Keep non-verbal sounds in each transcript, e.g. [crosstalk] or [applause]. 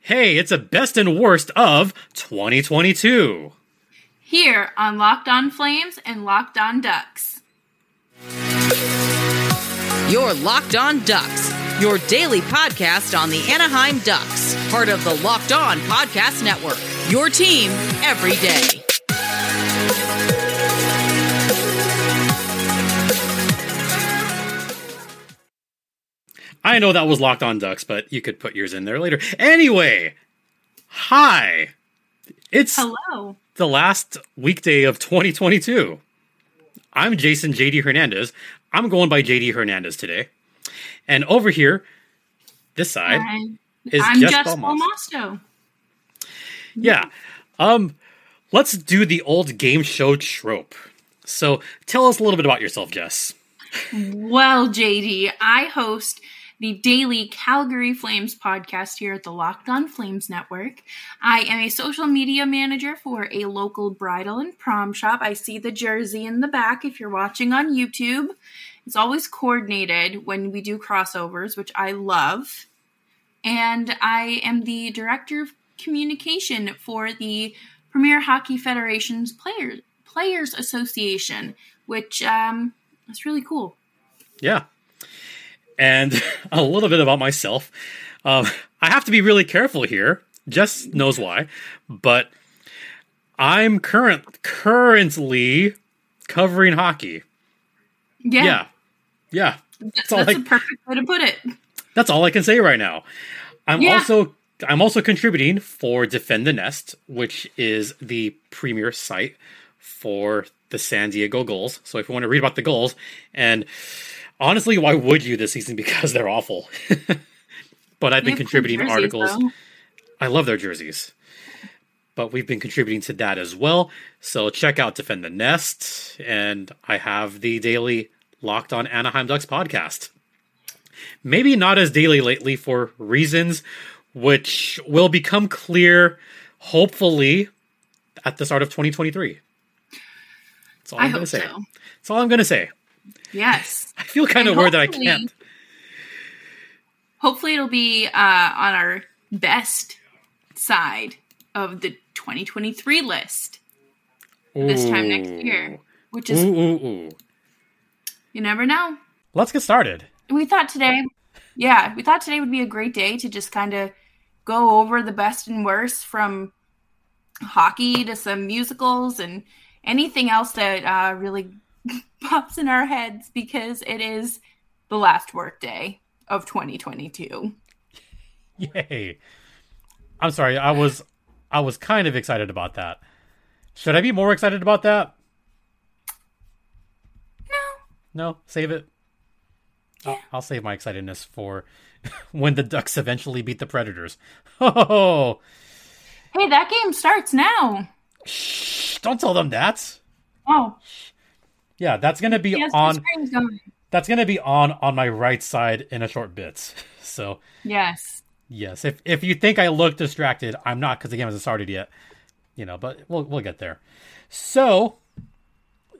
Hey, it's a best and worst of 2022. Here on Locked On Flames and Locked On Ducks. Your Locked On Ducks, your daily podcast on the Anaheim Ducks, part of the Locked On Podcast Network. Your team every day. I know that was locked on ducks, but you could put yours in there later. Anyway, hi. It's Hello. the last weekday of 2022. I'm Jason JD Hernandez. I'm going by JD Hernandez today. And over here, this side, Hi. is I'm Jess Jess yeah. Um, let's do the old game show trope. So tell us a little bit about yourself, Jess. Well, JD, I host the daily Calgary Flames podcast here at the Locked On Flames Network. I am a social media manager for a local bridal and prom shop. I see the jersey in the back if you're watching on YouTube. It's always coordinated when we do crossovers, which I love. And I am the director of communication for the Premier Hockey Federation's Players Players Association, which um, is really cool. Yeah. And [laughs] a little bit about myself. Um, I have to be really careful here. Jess knows why, but I'm current currently covering hockey. Yeah, Yeah. Yeah. that's, all that's I- a perfect way to put it. That's all I can say right now. I'm Yeah. also I'm also contributing for Defend the Nest, which is the premier site for the San Diego Gulls. So if you want to read about the Gulls and honestly, why would you this season? [laughs] Because they're awful. [laughs] but I've been They contributing jerseys, articles. though. I love their jerseys. But we've been contributing to that as well. So check out Defend the Nest. And I have the daily Locked on Anaheim Ducks podcast. Maybe not as daily lately for reasons which will become clear, hopefully, at the start of 2023. That's all I I'm going to say. so. That's all I'm going to say. Yes. [laughs] I feel kind of And weird that I can't. Hopefully, it'll be uh, on our best side of the 2023 list this time next year, which Ooh, is ooh, ooh. you never know. Let's get started. We thought today, yeah, we thought today would be a great day to just kind of go over the best and worst from hockey to some musicals and anything else that uh, really [laughs] pops in our heads because it is the last work day of 2022. Yay. I'm sorry, I was I was kind of excited about that. Should I be more excited about that? No, No, save it. I'll, I'll save my excitedness for [laughs] when the Ducks eventually beat the Predators. [laughs] Oh, hey, that game starts now. shh, don't tell them that. Oh, Yeah, that's gonna be yes, on. going. That's gonna be on on my right side in a short bit. [laughs] So Yes. yes, if if you think I look distracted, I'm not because the game hasn't started yet. You know, but we'll we'll get there. So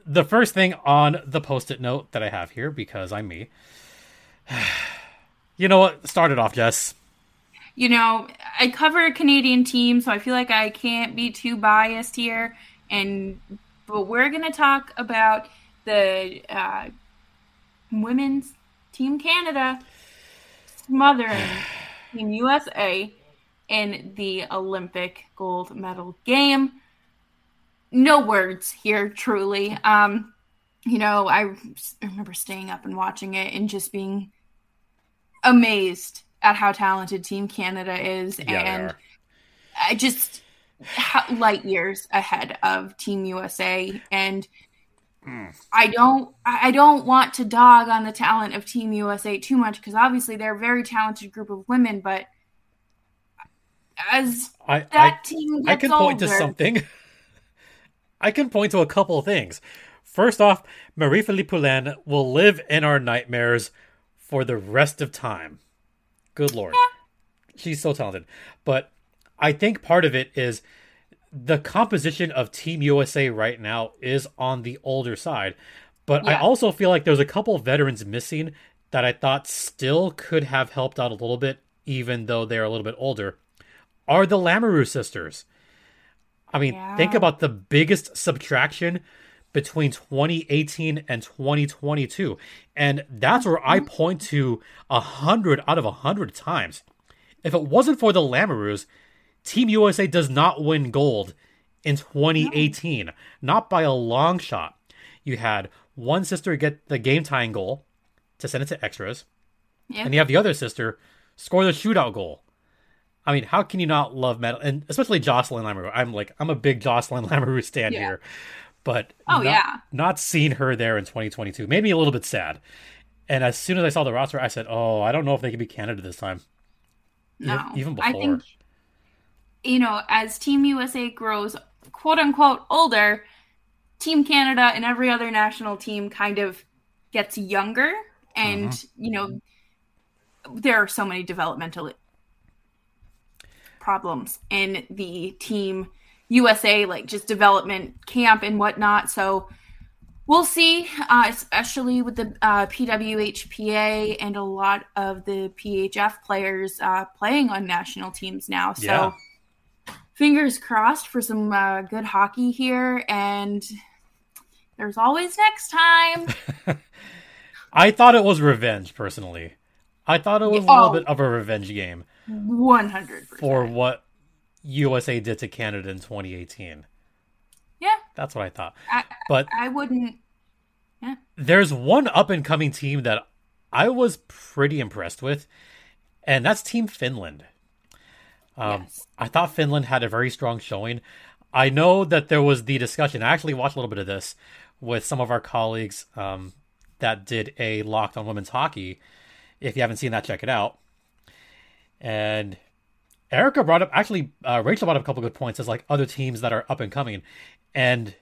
the first thing on the post-it note that I have here because I'm me. [sighs] You know what? Start it off, Jess. you know, I cover a Canadian team, so I feel like I can't be too biased here. And but we're gonna talk about the uh, women's Team Canada smothering [sighs] Team USA in the Olympic gold medal game. No words here, truly. Um, you know, I remember staying up and watching it and just being amazed at how talented Team Canada is, Yeah, and. I just light years ahead of Team USA, and I don't I don't want to dog on the talent of Team USA too much because obviously they're a very talented group of women, but as I, that I team I can point to something. [laughs] I can point to a couple of things. First off, Marie-Philip Poulin will live in our nightmares for the rest of time. Good lord. She's so talented. But I think part of it is the composition of Team USA right now is on the older side. But I also feel like there's a couple of veterans missing that I thought still could have helped out a little bit, even though they're a little bit older. are the Lamoureux sisters. I mean, Yeah. think about the biggest subtraction between 2018 and 2022. And that's where I mm-hmm. point to a hundred out of a hundred times. If it wasn't for the Lamoureux, Team USA does not win gold in 2018, not by a long shot. You had one sister get the game tying goal to send it to extras, Yeah. and you have the other sister score the shootout goal. I mean, how can you not love medal? And especially Jocelyn Lamoureux. I'm like, I'm a big Jocelyn Lamoureux [laughs] stand Yeah. here, but Oh, not, yeah. not seeing her there in 2022 made me a little bit sad. And as soon as I saw the roster, I said, "Oh, I don't know if they can be Canada this time." No, even I before. think you know as Team USA grows quote unquote older, Team Canada and every other national team kind of gets younger, and Mm-hmm. you know there are so many developmental problems in the Team USA, like just development camp and whatnot. So. We'll see, uh, especially with the uh, PWHPA and a lot of the PHF players uh, playing on national teams now. So, Yeah. Fingers crossed for some uh, good hockey here. And there's always next time. [laughs] I thought it was revenge, personally. I thought it was a Oh. little bit of a revenge game 100%. for what USA did to Canada in 2018. yeah, That's what I thought. I, But I wouldn't. Yeah. There's one up and coming team that I was pretty impressed with, and that's Team Finland. Um, Yes. I thought Finland had a very strong showing. I know that there was the discussion. I actually watched a little bit of this with some of our colleagues um, that did a locked on women's hockey. If you haven't seen that, check it out. And Erica brought up actually uh, Rachel brought up a couple good points as like other teams that are up and coming, and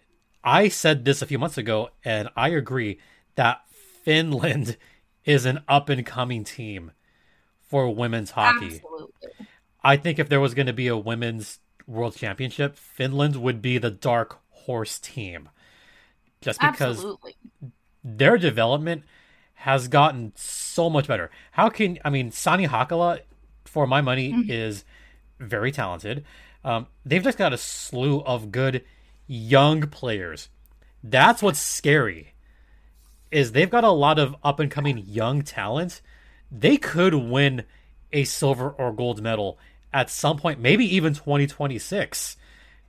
I said this a few months ago, and I agree that Finland [laughs] is an up and coming team for women's hockey. Absolutely. I think if there was going to be a women's world championship, Finland would be the dark horse team. Just because Absolutely. their development has gotten so much better. How can I mean Sanni Hakala, for my money, is very talented. Um, they've just got a slew of good young players. That's what's scary. Is they've got a lot of up and coming young talent. They could win a silver or gold medal at some point, maybe even 2026,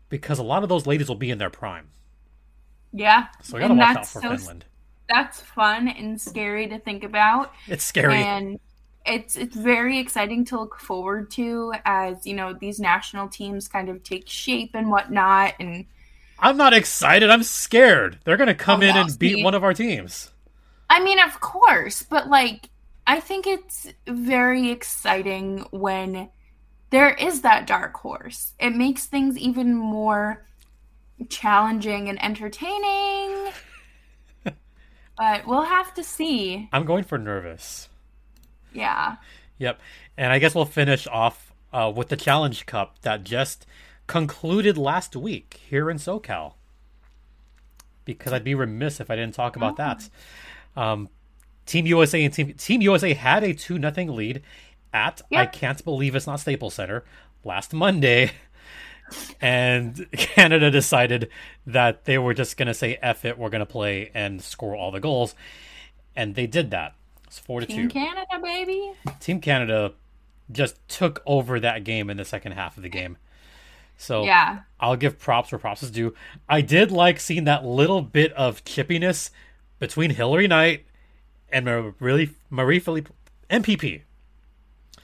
because a lot of those ladies will be in their prime. Yeah. So I gotta And watch out that's for so- Finland. That's fun and scary to think about. It's scary. and it's it's very exciting to look forward to as you know these national teams kind of take shape and whatnot and I'm not excited. I'm scared. They're gonna come Oh, in and beat one of our teams. i mean of course but like i think it's very exciting when there is that dark horse it makes things even more challenging and entertaining [laughs] but we'll have to see I'm going for nervous. yeah Yep. And I guess we'll finish off uh, with the Challenge Cup that just concluded last week here in SoCal. Because I'd be remiss if I didn't talk about that. Um, Team USA and Team Team USA had a two nothing lead at I can't believe it's not Staples Center last Monday. And [laughs] Canada decided that they were just gonna say F it, we're gonna play and score all the goals. And they did that. It's four to two. team canada baby Team Canada just took over that game in the second half of the game. So yeah I'll give props where props is due. I did like seeing that little bit of chippiness between Hilary Knight and Mar- really Marie-Philip MPP.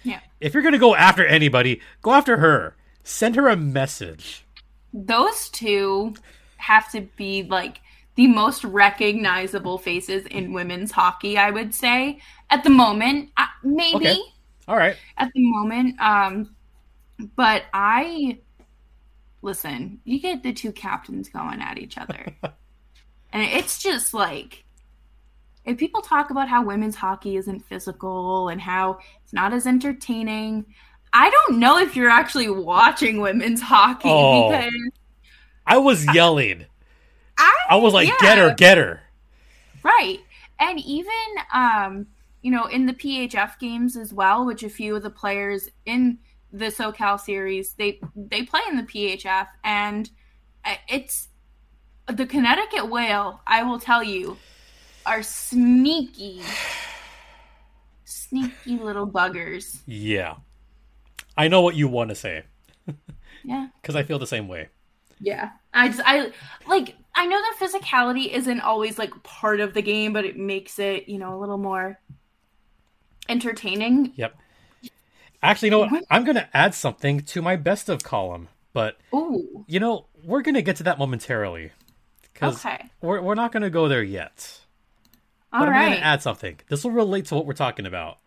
yeah If you're gonna go after anybody, go after her. Send her a message. those two have to be like the most recognizable faces in women's hockey i would say at the moment uh, maybe Okay. All right. at the moment um but i listen you get the two captains going at each other [laughs] and it's just like if people talk about how women's hockey isn't physical and how it's not as entertaining i don't know if you're actually watching women's hockey Oh. because I was yelling. I, I was like, yeah, get her, get her. right and even um you know in the phf games as well which a few of the players in the SoCal series. They they play in the PHF, and uh, it's the Connecticut Whale. I will tell you, are sneaky, sneaky little buggers. Yeah. I know what you want to say [laughs] Yeah, because I feel the same way. yeah. I just I like. I know that physicality isn't always like part of the game, but it makes it you know a little more entertaining. Yep. Actually, you know what? I'm going to add something to my best of column, but Ooh, you know, we're going to get to that momentarily because okay, we're, we're not going to go there yet. All but I'm going to add something. This will relate to what we're talking about.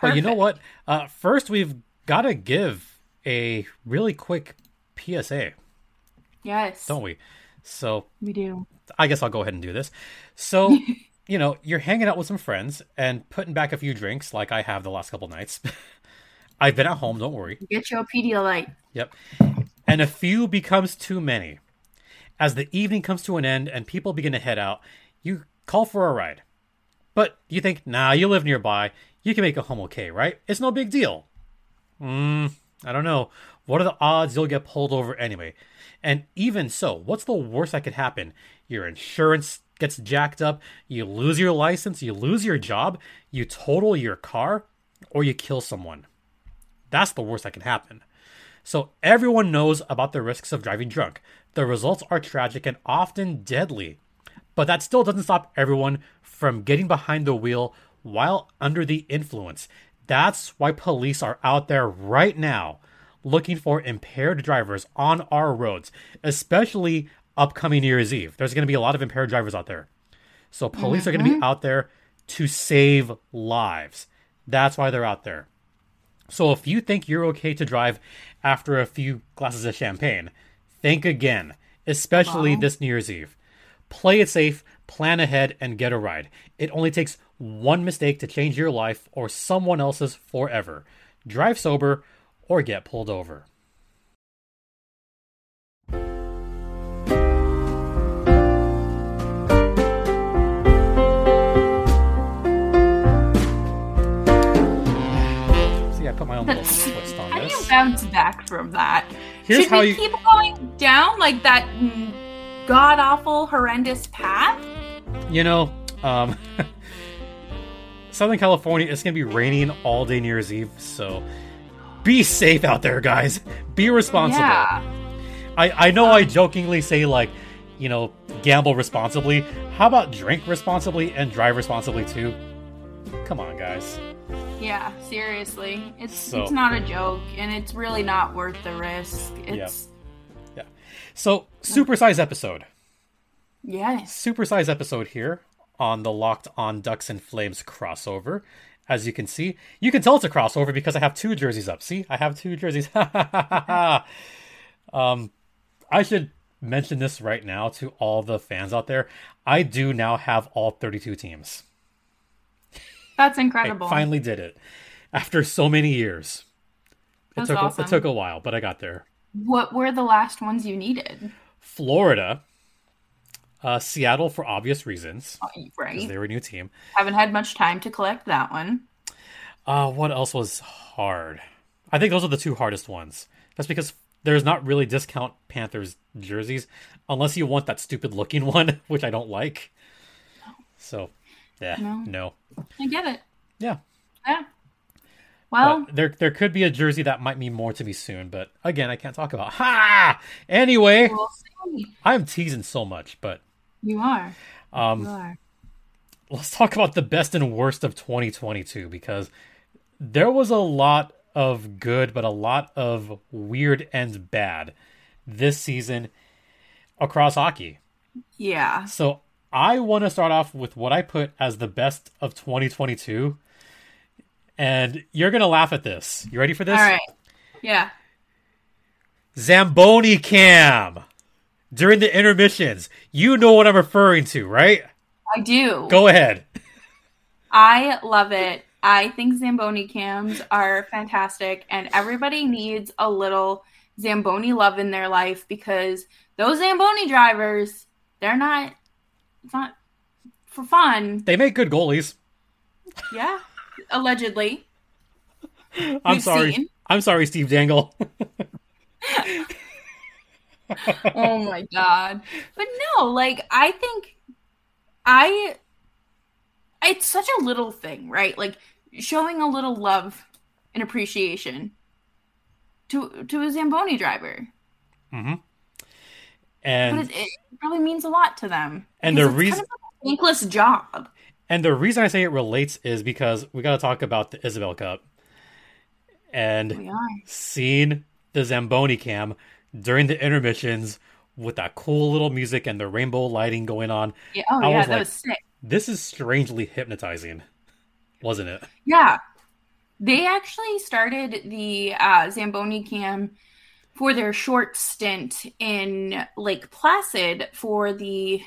But you know what? Uh, first, we've got to give a really quick PSA, Yes, don't we? So we do. I guess I'll go ahead and do this. So, [laughs] you know, you're hanging out with some friends and putting back a few drinks like I have the last couple nights. [laughs] I've been at home, don't worry. Get your Pedialyte. Yep. And a few becomes too many. As the evening comes to an end and people begin to head out, you call for a ride. But you think, nah, you live nearby. You can make it home okay, right? It's no big deal. Hmm, I don't know. What are the odds you'll get pulled over anyway? And even so, what's the worst that could happen? Your insurance gets jacked up, you lose your license, you lose your job, you total your car, or you kill someone. That's the worst that can happen. So everyone knows about the risks of driving drunk. The results are tragic and often deadly. But that still doesn't stop everyone from getting behind the wheel while under the influence. That's why police are out there right now looking for impaired drivers on our roads, especially upcoming New Year's Eve. There's going to be a lot of impaired drivers out there. So police are going to be mm-hmm. out there to save lives. That's why they're out there. So if you think you're okay to drive after a few glasses of champagne, think again, especially this New Year's Eve. Play it safe, plan ahead, and get a ride. It only takes one mistake to change your life or someone else's forever. Drive sober or get pulled over. See, I put my own little [laughs] twist on How do you bounce back from that? Here's Should how we you. keep going down like that mm, god awful, horrendous path? You know, um, [laughs] Southern California, it's going to be raining all day New Year's Eve, so be safe out there, guys. Be responsible. Yeah. I, I know I jokingly say, like, you know, gamble responsibly. How about drink responsibly and drive responsibly too? Come on, guys. Yeah, seriously. It's So- it's not a joke and it's really not worth the risk. It's Yeah. So, supersize episode. yes. Supersize episode here on the Locked On Ducks and Flames crossover. As you can see, you can tell it's a crossover because I have two jerseys up. See, I have two jerseys. [laughs] um, I should mention this right now to all the fans out there. I do now have all 32 teams. That's I incredible. finally did it after so many years. It took awesome. it took a while, but I got there. What were the last ones you needed? Florida, uh, Seattle for obvious reasons Oh, because Right. they were a new team. Haven't had much time to collect that one. Uh, what else was hard? I think those are the two hardest ones. That's because there's not really discount Panthers jerseys unless you want that stupid looking one, [laughs] which I don't like. So, yeah, No. no. I get it. Yeah. Yeah. Well, But there there could be a jersey that might mean more to me soon, but again, I can't talk about. [laughs] Ha! Anyway, we'll. I'm teasing so much, but You are. um You are. let's talk about the best and worst of 2022 because there was a lot of good, but a lot of weird and bad this season across hockey. Yeah. So I want to start off with what I put as the best of 2022. And you're going to laugh at this. You ready for this? All right. Yeah. Zamboni cam during the intermissions. You know what I'm referring to, right? I do. Go ahead. I love it. I think Zamboni cams are fantastic, and everybody needs a little Zamboni love in their life because those Zamboni drivers, they're not, it's not for fun. They make good goalies. Yeah, allegedly. I'm sorry. seen. I'm sorry, Steve Dangle. [laughs] oh my god. But no, like I think I it's such a little thing, right? Like showing a little love and appreciation to to a Zamboni driver. hmm But And it, it probably means a lot to them. And the reason- kind of a thankless job. And the reason I say it relates is because we got to talk about the Isobel Cup and seeing the Zamboni cam during the intermissions with that cool little music and the rainbow lighting going on. Yeah, oh I yeah, was that like- was sick. This is strangely hypnotizing, wasn't it? Yeah. They actually started the uh, Zamboni cam for their short stint in Lake Placid for the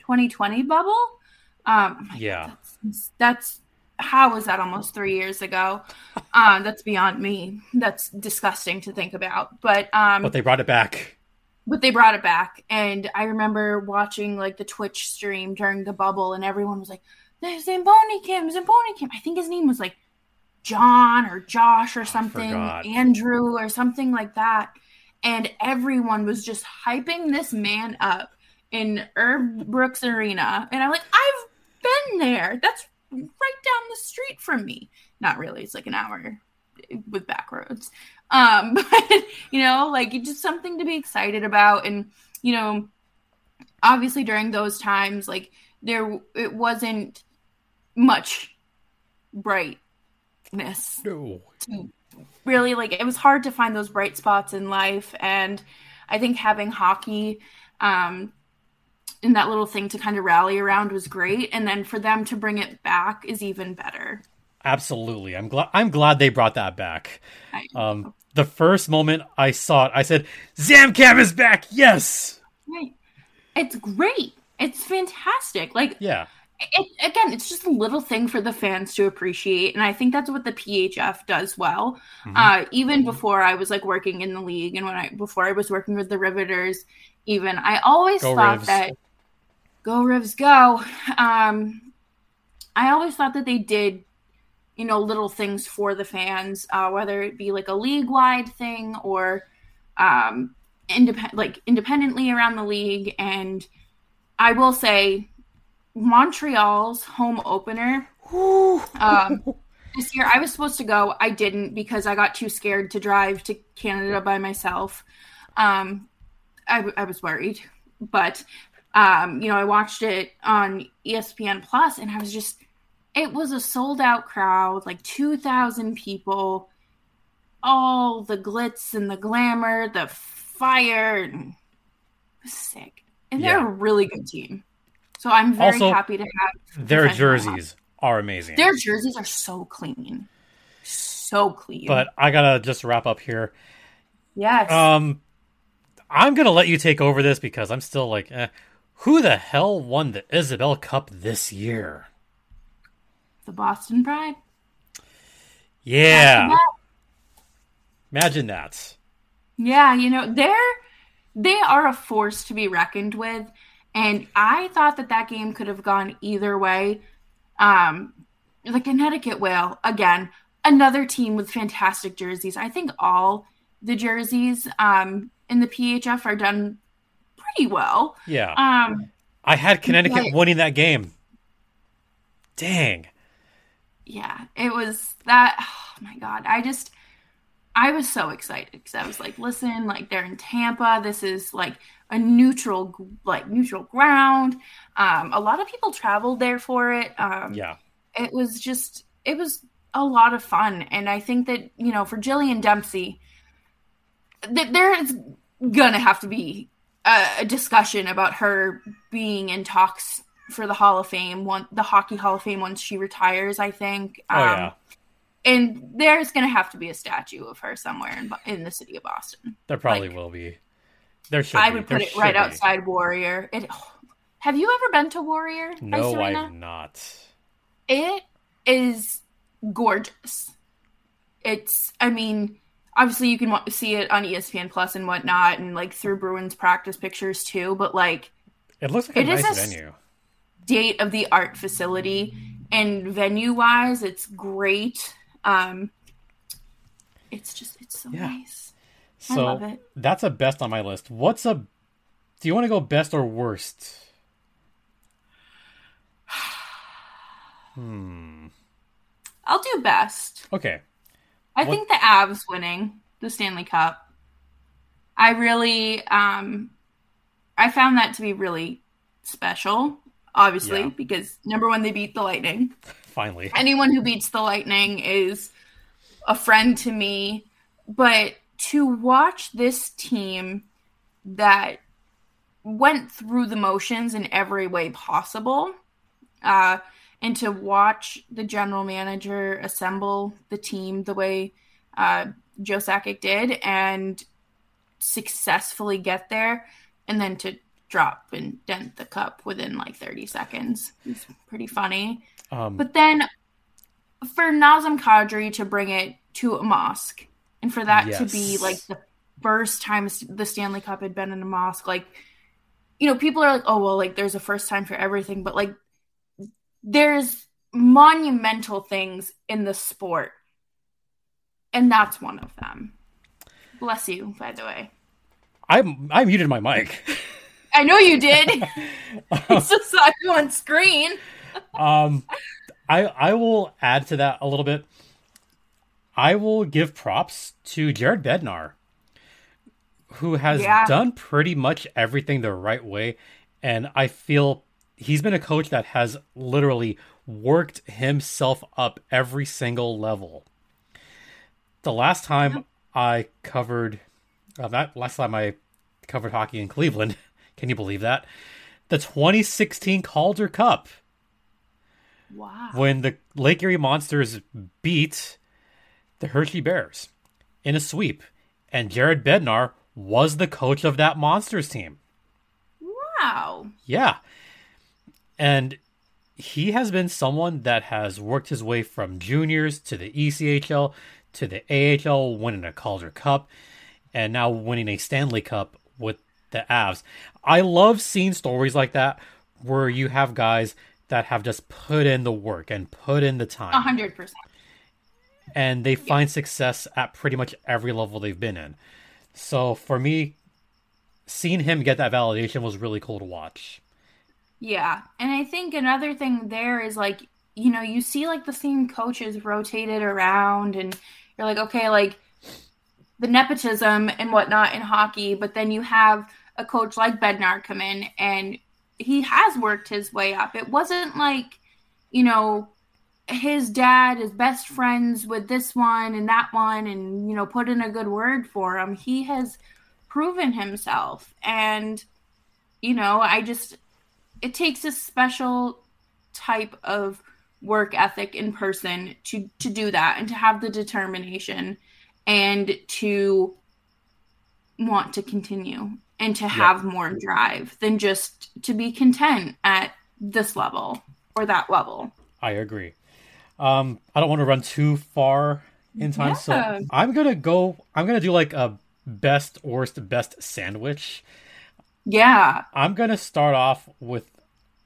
2020 bubble. Um, Yeah. God, that's, that's how was that almost three years ago? [laughs] Um, that's beyond me. That's disgusting to think about. But um, But they brought it back. but they brought it back and i remember watching like the twitch stream during the bubble and everyone was like there's zamboni kim zamboni kim i think his name was like john or josh or something andrew or something like that and everyone was just hyping this man up in herb brooks arena and i'm like i've been there. That's right down the street from me. Not really it's like an hour with back roads. Um [laughs] but you know like it's just something to be excited about. And you know obviously during those times like there it wasn't much brightness. No. really like it was hard to find those bright spots in life. And i think having hockey um and that little thing to kind of rally around was great and then for them to bring it back is even better Absolutely. I'm glad I'm glad they brought that back. Um the first moment I saw it, I said, Zamcam is back, yes. right it's great it's fantastic like Yeah. it, again, it's just a little thing for the fans to appreciate, and I think that's what the PHF does well. Mhm. Uh, even before I was like working in the league, and when I before I was working with the Riveters, even I always Go thought Rivs. that go Rivs go. Um, I always thought that they did, you know, little things for the fans, uh, whether it be like a league wide thing or um, independent, like independently around the league. And I will say, Montreal's home opener um, this year. I was supposed to go. I didn't because I got too scared to drive to Canada by myself. Um, I, I was worried, but um, you know, I watched it on ESPN Plus, and I was just. It was a sold out crowd, like two thousand people. All the glitz and the glamour, the fire, and it was sick. And they're Yeah. a really good team. So I'm very Also, happy to have Their Defend jerseys are amazing. their jerseys are so clean. So clean. But I gotta just wrap up here. yes. Um, I'm gonna let you take over this because I'm still like, eh, who the hell won the Isobel Cup this year? the Boston Pride. Yeah, imagine that. Yeah, you know, they're they are a force to be reckoned with and I thought that that game could have gone either way. Um the Connecticut Whale again, another team with fantastic jerseys. I think all the jerseys um in the PHF are done pretty well. Yeah, Um I had Connecticut Right. winning that game. Dang. yeah, it was that. Oh my god, I just, I was so excited because I was like, listen, like they're in Tampa. This is like a neutral, like neutral ground. Um, a lot of people traveled there for it. Um, Yeah, it was just, it was a lot of fun, and I think that you know, for Jillian Dempsey, that there is gonna have to be a, discussion about her being in talks for the Hall of Fame, one the Hockey Hall of Fame once she retires. I think. oh Um, yeah, and there's going to have to be a statue of her somewhere in, in the city of Boston. there probably like- will be. There should. I be. would There put it right be. outside Warrior. It. have you ever been to Warrior? No? I've not. It is gorgeous. It's. I mean, obviously you can see it on ESPN Plus and whatnot, and like through Bruins practice pictures too. But like It looks like a It is nice a venue. state of the art facility and venue wise, it's great. Um, it's just it's so Yeah. nice. So I love it. that's a best on my list. What's a? Do you want to go best or worst? [sighs] Hmm. I'll do best. Okay. I What- think the Avs winning the Stanley Cup. I really um I found that to be really special, obviously, Yeah. because number one, they beat the Lightning. Finally. Anyone who beats the Lightning is a friend to me. But to watch this team that went through the motions in every way possible, uh, and to watch the general manager assemble the team the way uh, Joe Sakic did and successfully get there, and then to drop and dent the cup within like 30 seconds. It's pretty funny. Um, But then for Nazem Kadri to bring it to a mosque and for that to be like the first time the Stanley Cup had been in a mosque, like, you know, people are like, oh, well, like there's a first time for everything. But like, there's monumental things in the sport. And that's one of them. Bless you, by the way. I I muted my mic. I know you did. [laughs] [laughs] just saw you on screen. um, I I will add to that a little bit. I will give props to Jared Bednar, who has Yeah. done pretty much everything the right way, and I feel he's been a coach that has literally worked himself up every single level. The last time I covered, uh, that last time I covered hockey in Cleveland, [laughs] can you believe that? The 2016 Calder Cup Wow. when the Lake Erie Monsters beat the Hershey Bears in a sweep, and Jared Bednar was the coach of that Monsters team. Wow. Yeah. And he has been someone that has worked his way from juniors to the ECHL to the AHL, winning a Calder Cup, and now winning a Stanley Cup with the Avs. I love seeing stories like that where you have guys that have just put in the work and put in the time A hundred percent. and they find success at pretty much every level they've been in. So for me, seeing him get that validation was really cool to watch. Yeah. And I think another thing there is like, you know, you see like the same coaches rotated around and you're like, okay, like the nepotism and whatnot in hockey, but then you have a coach like Bednar come in and he has worked his way up. It wasn't like, you know, his dad is best friends with this one and that one and, you know, put in a good word for him. He has proven himself. And, you know, I just, it takes a special type of work ethic in person to to do that and to have the determination and to want to continue and to have more drive than just to be content at this level or that level. I agree. Um, I don't want to run too far in time, Yeah. so I'm gonna go. I'm gonna do like a best worst best sandwich. Yeah. I'm gonna start off with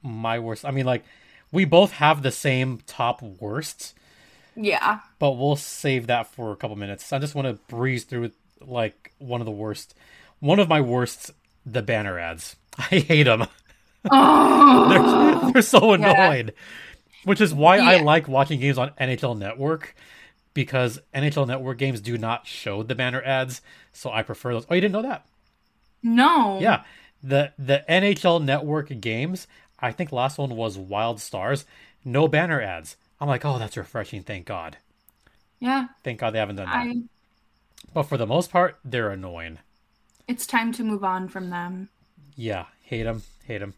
my worst. I mean, like we both have the same top worst, Yeah. but we'll save that for a couple minutes. I just want to breeze through like one of the worst, one of my worst, the banner ads. [laughs] I hate them. Oh. they're, they're so annoying. Which is why I like watching games on NHL Network because NHL Network games do not show the banner ads, so I prefer those. Oh, you didn't know that? no. Yeah. The the NHL Network games, I think last one was Wild Stars, no banner ads. I'm like, "Oh, that's refreshing, thank God." Yeah. Thank God they haven't done that. I But for the most part, they're annoying. it's time to move on from them. Yeah, hate them, hate them.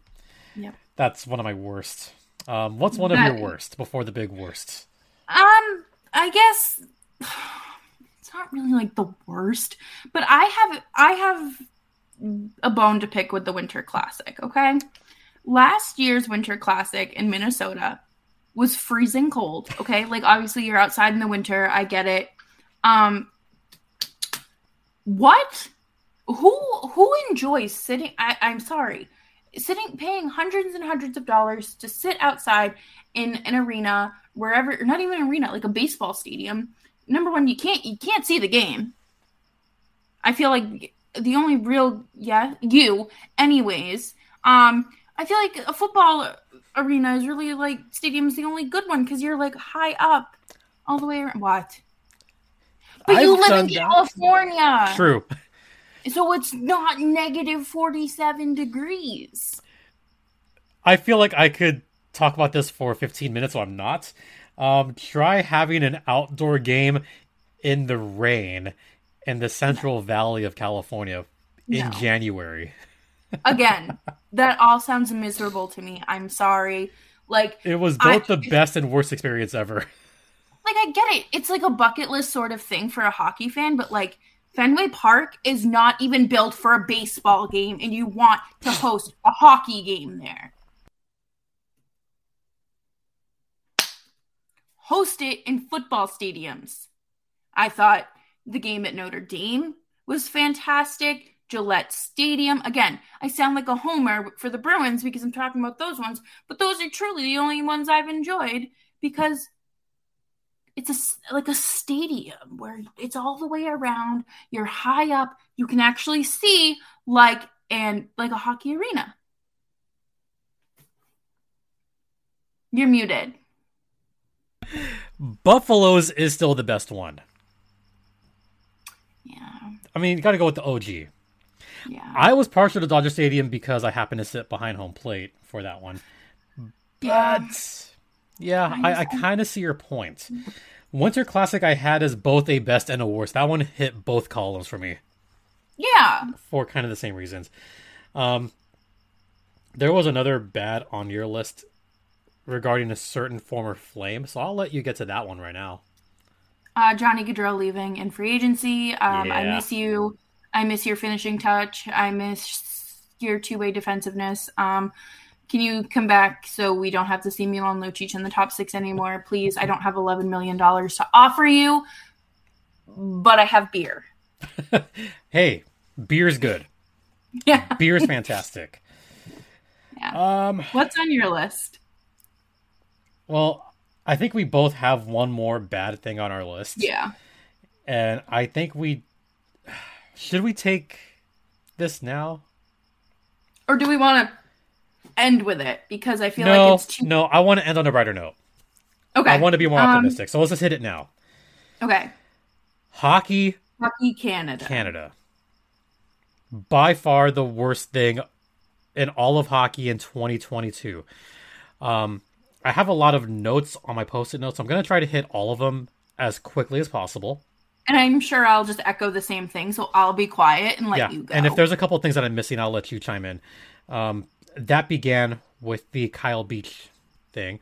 Yep. That's one of my worst. Um, what's one of your worst before the big worst? Um, I guess [sighs] it's not really like the worst, but I have I have a bone to pick with the Winter Classic, okay? Last year's Winter Classic in Minnesota was freezing cold, okay? Like obviously you're outside in the winter, I get it. Um what? Who who enjoys sitting I, I'm sorry. Sitting paying hundreds and hundreds of dollars to sit outside in an arena wherever not even an arena like a baseball stadium number one, you can't you can't see the game. I feel like the only real yeah you anyways. Um, I feel like a football arena is really like stadium is the only good one because you're like high up all the way around. What? But I've you live in done that. California. True. So it's not negative 47 degrees. I feel like I could talk about this for 15 minutes, so I'm not. Um, try having an outdoor game in the rain in the Central Valley of California in No. January. Again, that all sounds miserable to me. I'm sorry. Like, It was I- both the best and worst experience ever. like I get it. It's like a bucket list sort of thing for a hockey fan, but like Fenway Park is not even built for a baseball game and you want to [sighs] host a hockey game there. Host it in football stadiums. I thought the game at Notre Dame was fantastic. Gillette Stadium. Again, I sound like a homer for the Bruins because I'm talking about those ones, but those are truly the only ones I've enjoyed because it's a, like a stadium where it's all the way around. You're high up. You can actually see like and like a hockey arena. You're muted. Buffalo's is still the best one. Yeah. I mean, you got to go with the OG. Yeah. I was partial to Dodger Stadium because I happened to sit behind home plate for that one. yeah. But yeah, I, I kind of see your point. Winter Classic I had as both a best and a worst. That one hit both columns for me Yeah. for kind of the same reasons. Um, there was another bad on your list regarding a certain former flame, so I'll let you get to that one right now. Uh, Johnny Gaudreau leaving in free agency. Um, I miss you. I miss your finishing touch. I miss your two way defensiveness. Um, can you come back so we don't have to see Milan Lucic in the top six anymore, please? I don't have eleven million dollars to offer you, but I have beer. [laughs] Hey, beer's good. Yeah. Beer's [laughs] fantastic. Yeah. Um, What's on your list? well, I think we both have one more bad thing on our list. Yeah. And I think we [sighs] should we take this now? Or do we want to end with it because I feel no, like it's too no. I want to end on a brighter note. okay. I want to be more Um, optimistic. so let's just hit it now. Okay. Hockey Hockey Canada. Canada. By far the worst thing in all of hockey in 2022. Um, I have a lot of notes on my post-it notes. I'm going to try to hit all of them as quickly as possible. And I'm sure I'll just echo the same thing, so I'll be quiet and let yeah, you go. and if there's a couple of things that I'm missing, I'll let you chime in. Um, that began with the Kyle Beach thing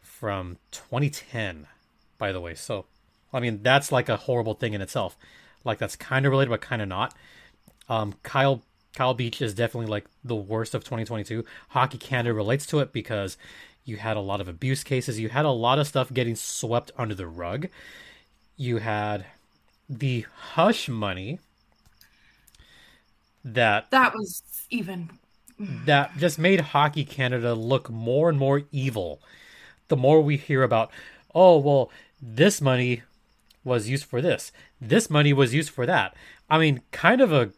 from 2010, by the way. So, I mean, that's like a horrible thing in itself. Like that's kind of related, but kind of not. Um, Kyle Kyle Beach is definitely like the worst of 2022. Hockey Canada relates to it because you had a lot of abuse cases. You had a lot of stuff getting swept under the rug. You had the hush money that that was even that just made Hockey Canada look more and more evil. The more we hear about, oh, well, this money was used for this, this money was used for that. I mean, kind of a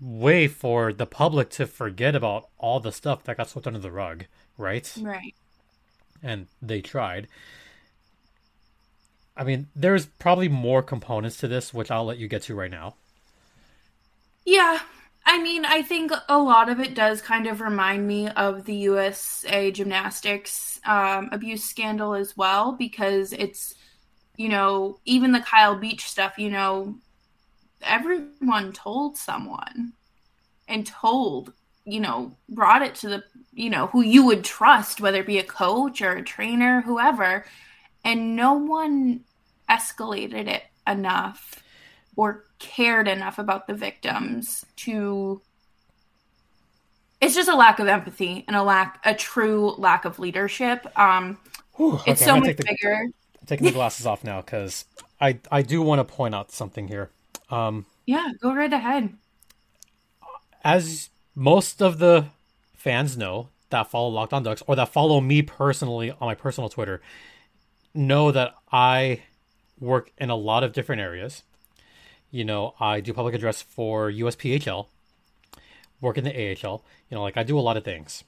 way for the public to forget about all the stuff that got swept under the rug, right? right. And they tried. I mean, there's probably more components to this, which I'll let you get to right now. Yeah. I mean, I think a lot of it does kind of remind me of the USA gymnastics um, abuse scandal as well, because it's, you know, even the Kyle Beach stuff, you know, everyone told someone and told, you know, brought it to the, you know, who you would trust, whether it be a coach or a trainer, whoever, and no one escalated it enough or cared enough about the victims to it's just a lack of empathy and a lack a true lack of leadership. Um Whew, it's okay, so much the- bigger. I'm taking the [laughs] glasses off now because I I do want to point out something here. Um, yeah go right ahead. as most of the fans know that follow Locked On Ducks or that follow me personally on my personal Twitter know that I work in a lot of different areas. You know, I do public address for USPHL, work in the AHL. You know, like I do a lot of things.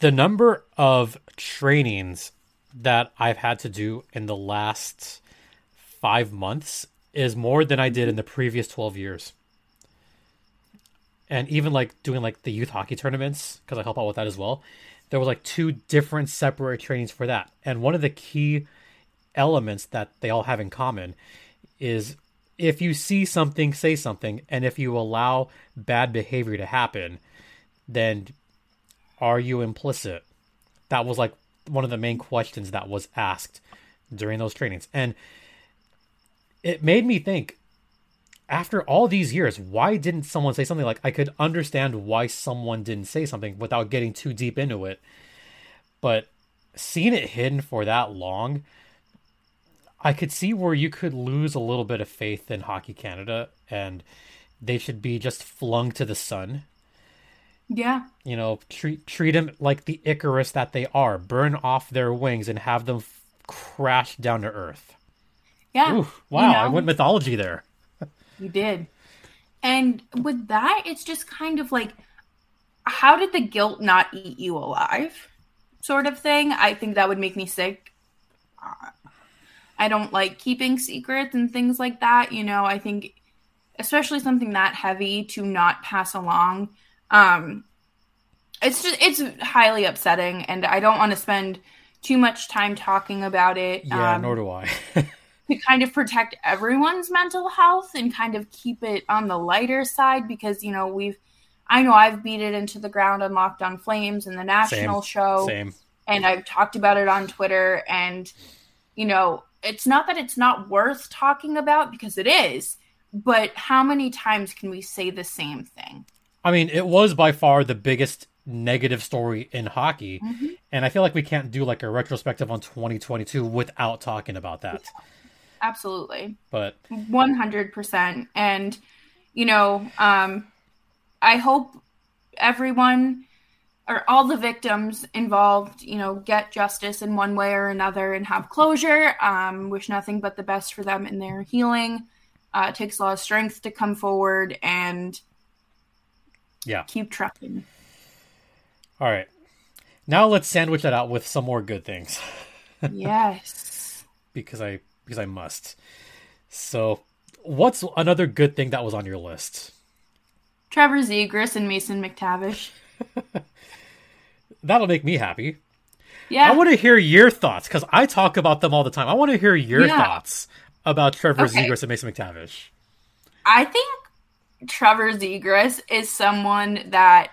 The number of trainings that I've had to do in the last five months is more than I did in the previous 12 years. And even like doing like the youth hockey tournaments, because I help out with that as well, there was like two different separate trainings for that. And one of the key elements that they all have in common is if you see something, say something, and if you allow bad behavior to happen, then are you implicit? That was like one of the main questions that was asked during those trainings. And it made me think after all these years, why didn't someone say something like I could understand why someone didn't say something without getting too deep into it. But seeing it hidden for that long, I could see where you could lose a little bit of faith in Hockey Canada and they should be just flung to the sun. Yeah. You know, treat treat them like the Icarus that they are. Burn off their wings and have them f- crash down to earth. Yeah. Ooh, wow, You know? I went mythology there. You did. And with that, it's just kind of like, how did the guilt not eat you alive? Sort of thing. I think that would make me sick. I don't like keeping secrets and things like that. You know, I think, especially something that heavy to not pass along. Um, it's just, it's highly upsetting. And I don't want to spend too much time talking about it. Yeah, Um, nor do I. [laughs] to kind of protect everyone's mental health and kind of keep it on the lighter side because you know we've I know I've beat it into the ground on Locked on Flames and the national show Same. and I've talked about it on Twitter and you know it's not that it's not worth talking about because it is but how many times can we say the same thing I mean, it was by far the biggest negative story in hockey, Mm-hmm. and I feel like we can't do like a retrospective on 2022 without talking about that. Absolutely. But 100% and you know um i hope everyone or all the victims involved you know get justice in one way or another and have closure. Um wish nothing but the best for them in their healing. Uh it takes a lot of strength to come forward and yeah, keep trucking. All right. Now let's sandwich that out with some more good things. [laughs] Yes. Because I because I must. So, what's another good thing that was on your list? trevor zegras and mason mctavish [laughs] That'll make me happy. yeah I want to hear your thoughts because I talk about them all the time. I want to hear your Yeah. thoughts about Trevor Okay. Zegras and Mason McTavish. I think Trevor Zegras is someone that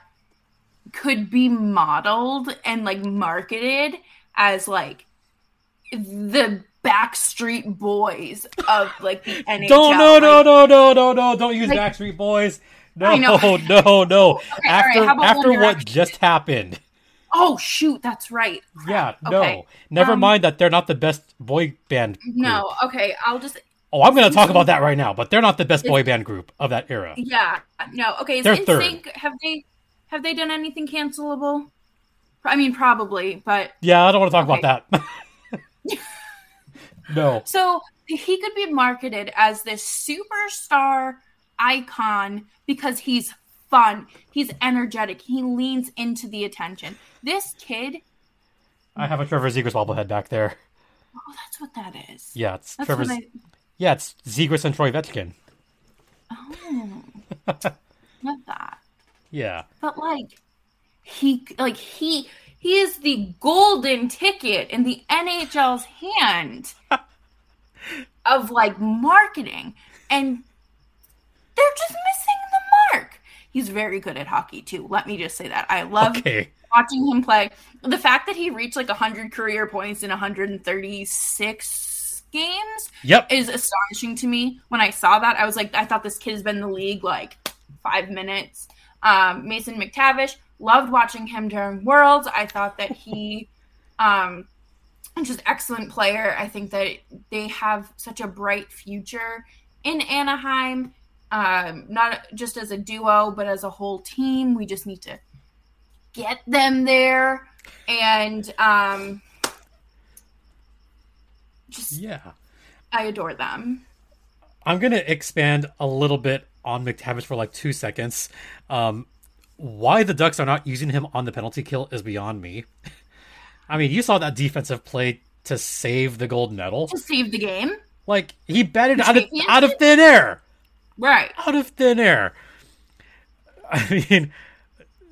could be modeled and like marketed as like the Backstreet Boys of like the [laughs] NHL. Don't no no Like, no no no no don't use Like- Backstreet Boys. [laughs] No no no. right, after about after what Direction? just happened. Oh shoot, that's right. Yeah, no. Okay. Never Um, mind that they're not the best boy band. Group. No, okay, I'll just Oh, I'm going to talk about that right now, but they're not the best boy band group of that era. yeah, no, okay. Is They're third. Have they have they done anything cancelable? I mean, probably, but Yeah, I don't want to talk Okay. about that. [laughs] no. So he could be marketed as this superstar icon because he's fun, he's energetic, he leans into the attention. This kid, I have a Trevor Zegras bobblehead back there. oh, that's what that is. Yeah, it's That's Trevor's. I. Yeah, it's Zegras and Troy Vetchkin. Oh, love that. [laughs] Yeah. But like, he like he he is the golden ticket in the NHL's hand [laughs] of like marketing, and they're just missing the mark. He's very good at hockey too. Let me just say that. I love Okay. watching him play. The fact that he reached like 100 career points in 136 games Yep. is astonishing to me. When I saw that, I was like, I thought this kid has been in the league like five minutes. Um, Mason McTavish, loved watching him during Worlds. I thought that he, um, just an excellent player. I think that they have such a bright future in Anaheim. Um, not just as a duo, but as a whole team. We just need to get them there. And um, Just Yeah. I adore them. I'm gonna expand a little bit on McTavish for like two seconds. Um, why the Ducks are not using him on the penalty kill is beyond me. [laughs] I mean, you saw that defensive play to save the gold medal. To save the game. Like he batted out of out of thin air, Right. out of thin air. [laughs] I mean,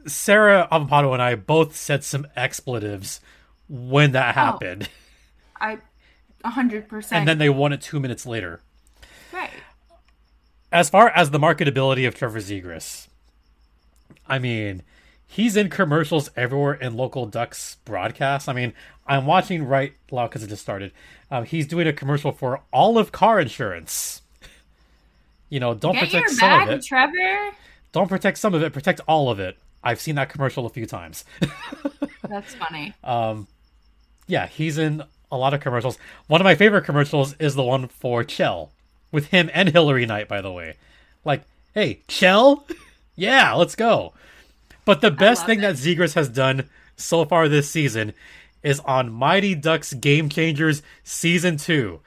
Sarah Avapado and I both said some expletives when that oh. happened, [laughs] I a hundred percent and then they won it two minutes later. right. as far as the marketability of Trevor Zegras, I mean, he's in commercials everywhere in local Ducks broadcasts. I mean, I'm watching right now because it just started. Um, he's doing a commercial for Olive Car Insurance. You know, don't Get protect some of it. Trevor. Don't protect some of it. Protect all of it. I've seen that commercial a few times. [laughs] That's funny. Um, yeah, he's in a lot of commercials. One of my favorite commercials is the one for Chell with him and Hilary Knight, by the way. Like, hey, Chell? [laughs] Yeah, let's go. But the best thing it. that Zegras has done so far this season is on Mighty Ducks Game Changers Season 2.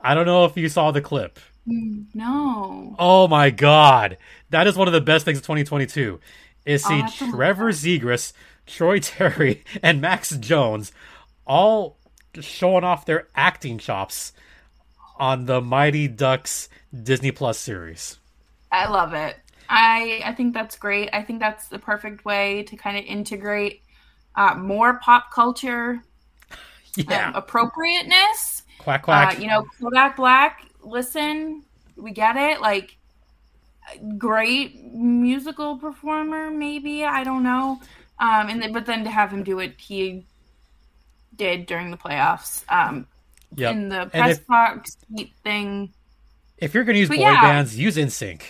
I don't know if you saw the clip. Mm, no. Oh my god. That is one of the best things of 2022. Is see I'll have to look Trevor Zegras, Troy Terry, [laughs] and Max Jones all showing off their acting chops on the Mighty Ducks Disney Plus series. I love it. I I think that's great. I think that's the perfect way to kind of integrate uh, more pop culture [laughs] Yeah. um, appropriateness. quack Uh, quack. you know, Kodak Black. Listen, we get it. Like, great musical performer, maybe I don't know. Um, and then, but then to have him do what he did during the playoffs, um, yep. in the press if, box thing. if you're going to use But boy yeah. bands, use NSYNC.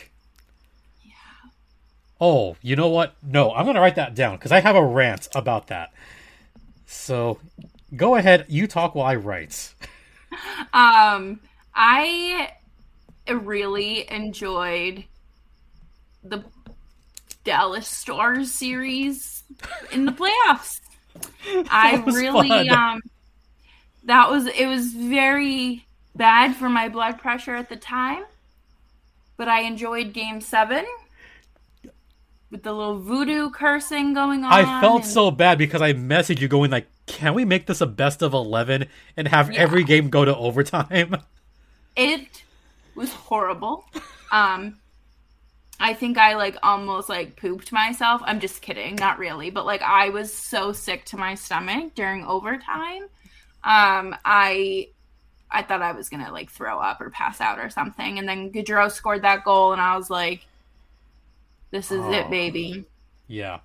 Oh, you know what? No, I'm going to write that down because I have a rant about that. So go ahead. You talk while I write. [laughs] Um, I really enjoyed the Dallas Stars series in the playoffs. [laughs] I really fun. um that was it was very bad for my blood pressure at the time. But I enjoyed game 7 with the little voodoo cursing going on. I felt and- so bad because I messaged you going like, "Can we make this a best of 11 and have Yeah. every game go to overtime?" [laughs] it was horrible. Um, I think I like almost like pooped myself. I'm just kidding, not really, but like I was so sick to my stomach during overtime. Um, I I thought I was gonna like throw up or pass out or something, and then Gaudreau scored that goal, and I was like, "This is Oh. it, baby." yeah.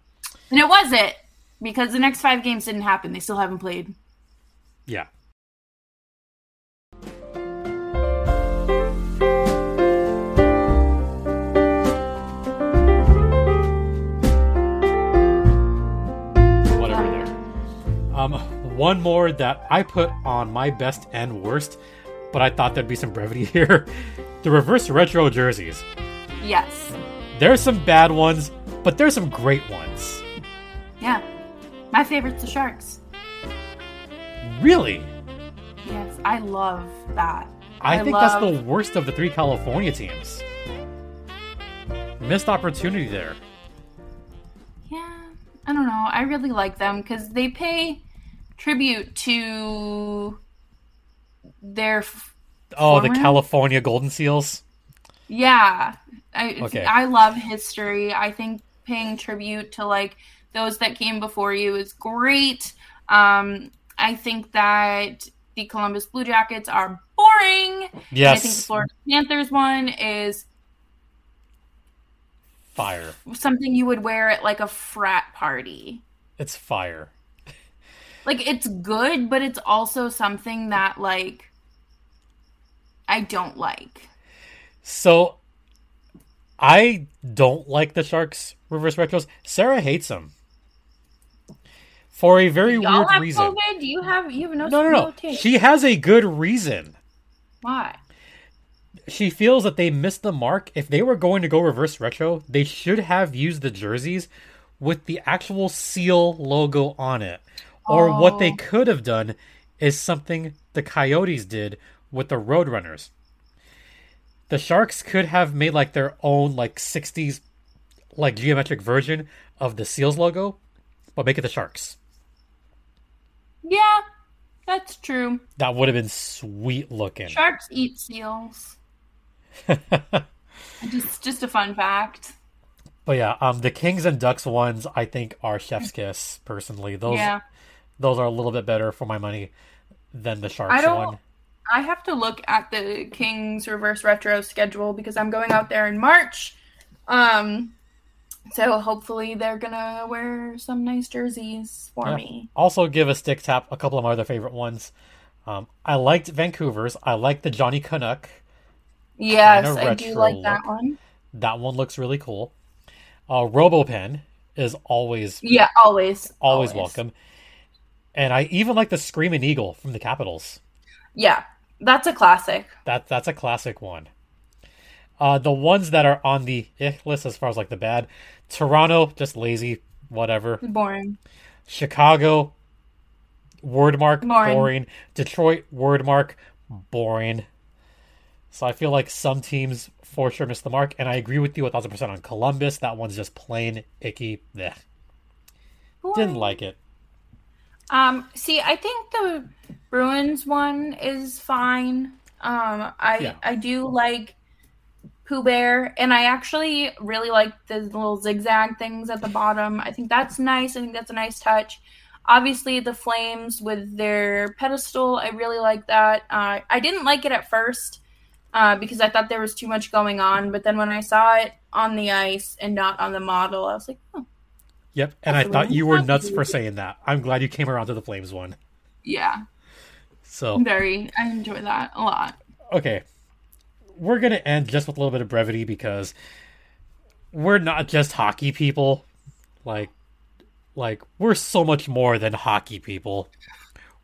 And it was it because the next five games didn't happen. They still haven't played. Yeah. Whatever there. Um, one more that I put on my best and worst, but I thought there'd be some brevity [laughs] here. The reverse retro jerseys. Yes, There's some bad ones, but there's some great ones. yeah. My favorite's the Sharks. Really? Yes, I love that. I, I think that's the worst of the three California teams. Missed opportunity there. Yeah, I don't know. I really like them because they pay tribute to their. f- Oh, the California Golden Seals. Yeah, I Okay. I love history. I think paying tribute to like those that came before you is great. Um, I think that the Columbus Blue Jackets are boring. And I think the Florida Panthers one is fire. something you would wear at like a frat party. It's fire. like it's good but it's also something that like i don't like So, I don't like the Sharks reverse retros. Sarah hates them for a very y'all weird have reason. covid do you have you have no No, no, no. take? She has a good reason. why she feels that they missed the mark. If they were going to go reverse retro, they should have used the jerseys with the actual seal logo on it. Or what they Oh. could have done is something the Coyotes did with the Roadrunners. The Sharks could have made like their own like 60s like geometric version of the Seals logo, but make it the Sharks. Yeah, that's true. That would have been sweet looking. Sharks eat seals. [laughs] just just a fun fact. But yeah, um, the Kings and Ducks ones I think are Chef's Kiss. Personally, those yeah. those are a little bit better for my money than the Sharks one. I have to look at the Kings reverse retro schedule because I'm going out there in March. Um, so hopefully they're gonna wear some nice jerseys for Yeah. me. Also, give a stick tap a couple of my other favorite ones. Um, I liked Vancouver's. I liked the Johnny Canuck. Yes, I do like that one. That one looks really cool. Uh, RoboPen is always Yeah, always, always welcome. And I even like the Screaming Eagle from the Capitals. Yeah, that's a classic. That that's a classic one. Uh, the ones that are on the eh list as far as like the bad, Toronto just lazy, whatever. Boring. Chicago, wordmark Boring. boring. Detroit, wordmark boring. So I feel like some teams for sure missed the mark, and I agree with you a thousand percent on Columbus. That one's just plain icky. Blech. Didn't like it. Um, see, I think the Bruins one is fine. Um, I Yeah. I do like Pooh Bear, and I actually really like the little zigzag things at the bottom. I think that's nice. I think that's a nice touch. Obviously, the flames with their pedestal, I really like that. Uh, I didn't like it at first uh, because I thought there was too much going on, but then when I saw it on the ice and not on the model, I was like, oh, Yep, and I thought you were nuts for saying that. I'm glad you came around to the Flames one. yeah, So very. I enjoy that a lot. okay, we're gonna end just with a little bit of brevity because we're not just hockey people. Like, like we're so much more than hockey people.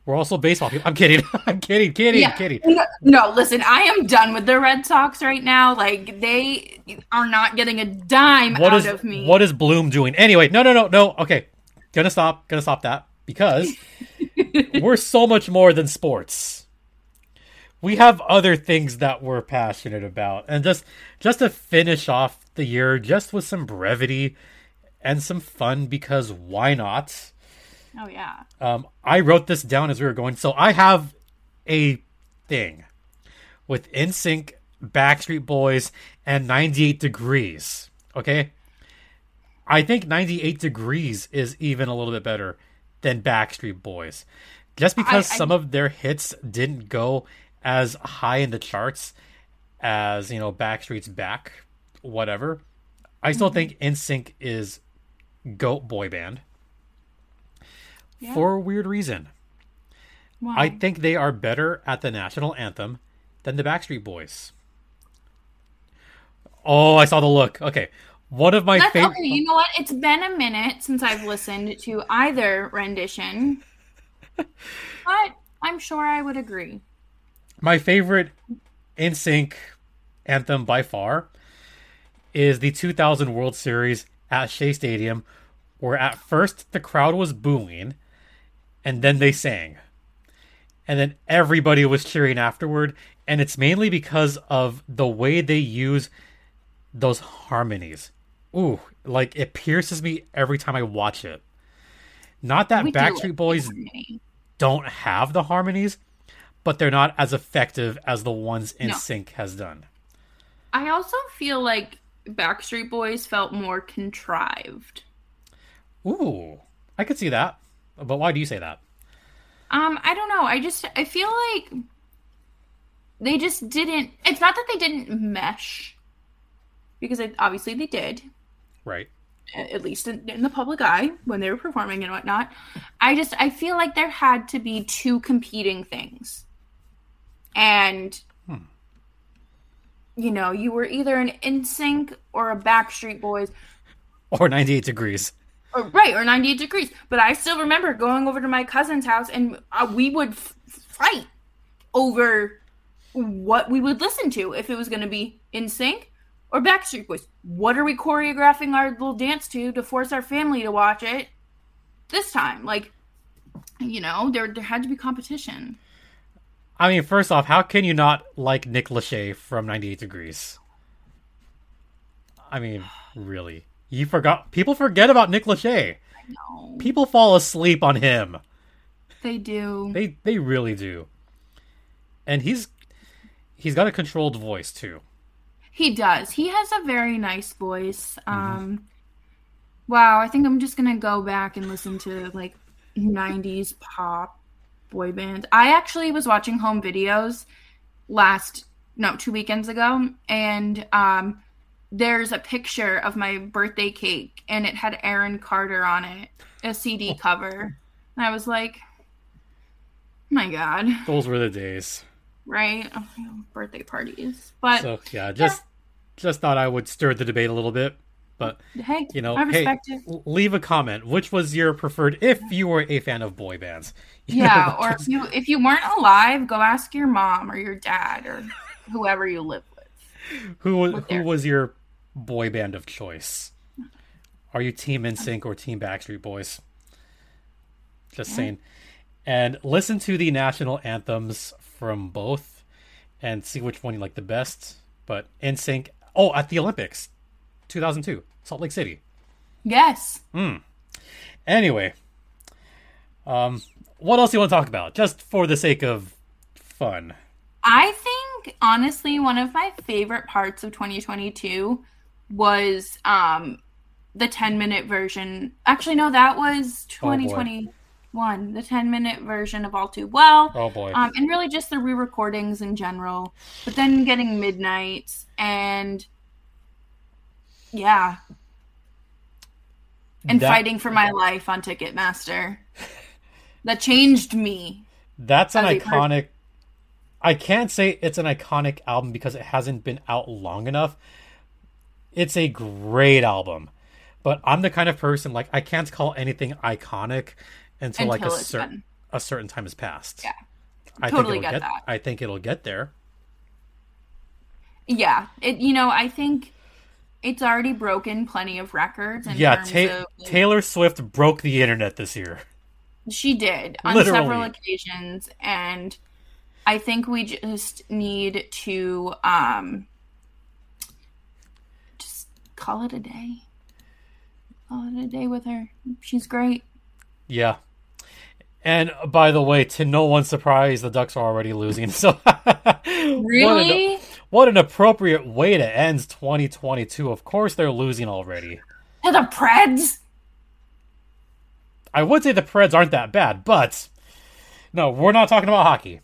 We're also baseball people. I'm kidding. [laughs] I'm kidding. Kidding. Yeah. Kidding. No, no, listen, I am done with the Red Sox right now. Like they are not getting a dime What out is of me. what is Bloom doing? Anyway, no, no, no, no. Okay, gonna stop. Gonna stop that because [laughs] we're so much more than sports. We have other things that we're passionate about, and just just to finish off the year, just with some brevity and some fun, because why not? Oh yeah. Um, I wrote this down as we were going. So I have a thing with NSYNC, Backstreet Boys, and 98 Degrees. Okay? I think 98 Degrees is even a little bit better than Backstreet Boys. Just because I- some of their hits didn't go as high in the charts as, you know, Backstreet's Back, whatever. I still think NSYNC is GOAT boy band. Yeah. For a weird reason. Why? I think they are better at the national anthem than the Backstreet Boys. Oh, I saw the look. Okay. One of my favorite okay. You know what? It's been a minute since I've listened to either rendition, [laughs] but I'm sure I would agree. my favorite NSYNC anthem by far is the 2000 World Series at Shea Stadium where at first the crowd was booing and then they sang. And then everybody was cheering afterward and it's mainly because of the way they use those harmonies. Ooh, like it pierces me every time I watch it. Not that We Backstreet Boys harmony. don't have the harmonies, but they're not as effective as the ones in No. sync has done. I also feel like Backstreet Boys felt more contrived. Ooh, I could see that. But why do you say that? Um, I don't know. I just I feel like they just didn't. It's not that they didn't mesh, because it, obviously they did, Right. at least in, in the public eye when they were performing and whatnot. I just I feel like there had to be two competing things, and you know you were either an NSYNC or a Backstreet Boys Or 98 degrees. Right or 98 degrees but i still remember going over to my cousin's house and uh, we would f- fight over what we would listen to if it was going to be NSYNC or backstreet boys what are we choreographing our little dance to to force our family to watch it this time like you know, there there had to be competition. I mean, first off, how can you not like Nick Lachey from 98 Degrees? I mean, really. You forgot people forget about Nick Lachey. People fall asleep on him. they do. They they really do. And he's he's got a controlled voice too. He does. He has a very nice voice. Mm-hmm. Um wow, I think I'm just going to go back and listen to like 90s pop boy bands. I actually was watching home videos last no, 2 weekends ago and um there's a picture of my birthday cake and it had Aaron Carter on it, a CD oh. cover. And I was like, oh my god, Those were the days. right? Oh, birthday parties. But So yeah, just just thought I would stir the debate a little bit. But hey, you know, I hey, it. leave a comment. Which was your preferred if you were a fan of boy bands? [laughs] You Yeah, know, or if you if you weren't alive, go ask your mom or your dad or whoever you live with. who was who was your boy band of choice? Are you Team NSYNC or Team Backstreet Boys? Just saying. And listen to the national anthems from both and see which one you like the best. But NSYNC, oh, at the Olympics, 2002, Salt Lake City. Yes. Anyway, um, what else do you want to talk about? Just for the sake of fun. I think honestly one of my favorite parts of 2022 was um the 10 minute version. Actually no, that was Oh, 2021. the 10 minute version of All Too Well. Oh boy. Um, and really just the re-recordings in general. But then getting Midnights and yeah, and That- fighting for my life on Ticketmaster. That changed me. That's an as a person. iconic. I can't say it's an iconic album because it hasn't been out long enough. It's a great album, but I'm the kind of person like I can't call anything iconic until, like a certain a certain time has passed. Yeah. I Totally think it'll get get. that. I think it'll get there. Yeah, it. You know, I think it's already broken plenty of records. Yeah, Ta- of, like, Taylor Swift broke the internet this year. She did on Literally. several occasions, and I think we just need to um call it a day. Call it a day with her. She's great. Yeah. And by the way, to no one's surprise, the Ducks are already losing. [laughs] So what an- Really? What an appropriate way to end 2022. Of course, they're losing already. To the Preds? I would say the Preds aren't that bad, but no, we're not talking about hockey.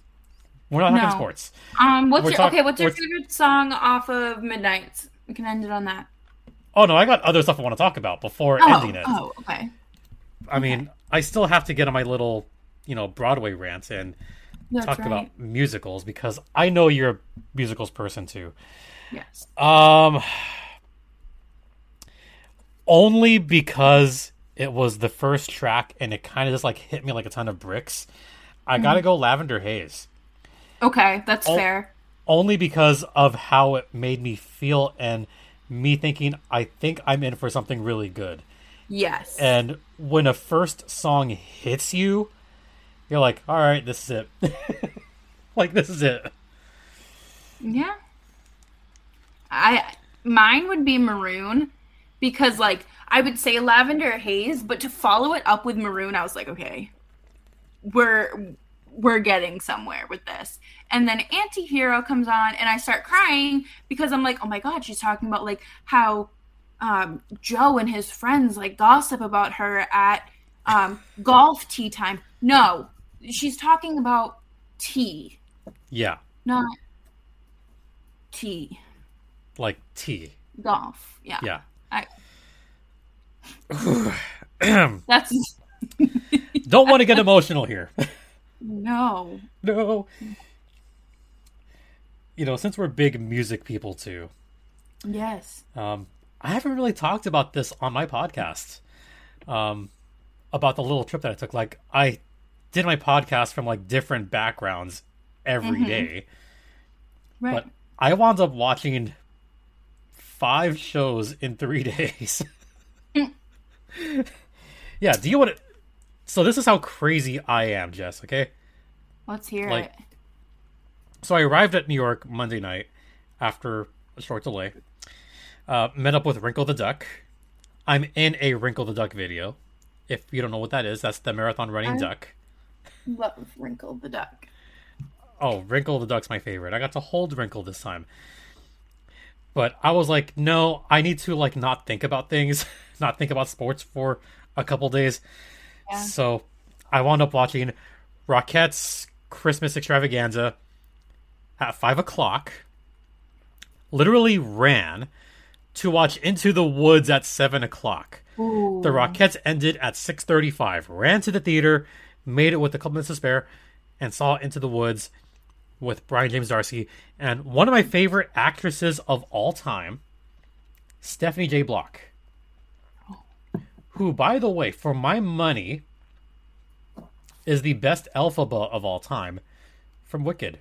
We're not talking No. sports. Um, what's We're your talk- okay? What's your favorite song off of Midnights? We can end it on that. Oh no, I got other stuff I want to talk about before Oh, ending it. oh, okay. I mean, I still have to get on my little, you know, Broadway rant and That's talk right. about musicals because I know you're a musicals person too. yes. Um, only because it was the first track and it kind of just like hit me like a ton of bricks. I Hmm. gotta go Lavender Haze. Okay, that's Oh. fair. Only because of how it made me feel and me thinking I think I'm in for something really good. Yes. And when a first song hits you, you're like, all right, this is it. [laughs] like this is it. Yeah. I mine would be maroon because like I would say lavender haze, but to follow it up with maroon, I was like, okay, we're we're getting somewhere with this. And then anti-hero comes on and I start crying because I'm like, oh my god, she's talking about like how um, Joe and his friends like gossip about her at um, golf tea time. No, she's talking about tea, Yeah, not tea. like tea. golf. Yeah. Yeah. I, [sighs] that's Don't want to get emotional here. [laughs] no. no. You know, since we're big music people too, Yes. um, I haven't really talked about this on my podcast. Um, about the little trip that I took. Like, I did my podcast from like different backgrounds every day, Right. but I wound up watching five shows in three [laughs] days. yeah. Do you want to? So this is how crazy I am, Jess. Okay. Let's hear Like- it. So I arrived at New York Monday night after a short delay. Uh, met up with Wrinkle the Duck. I'm in a Wrinkle the Duck video. If you don't know what that is, that's the marathon running I- duck. Love Wrinkle the Duck. Oh, Wrinkle the Duck's my favorite. I got to hold Wrinkle this time. But I was like, no, I need to like not think about things, [laughs] not think about sports for a couple days. Yeah. So I wound up watching Rockettes Christmas extravaganza at five o'clock. Literally ran to watch Into the Woods at seven o'clock. Ooh. The Rockettes ended at 6:35. Ran to the theater, made it with a couple minutes to spare, and saw Into the Woods with Brian James Darcy and one of my favorite actresses of all time, Stephanie J. Block. Who, by the way, for my money, is the best Elphaba of all time from Wicked.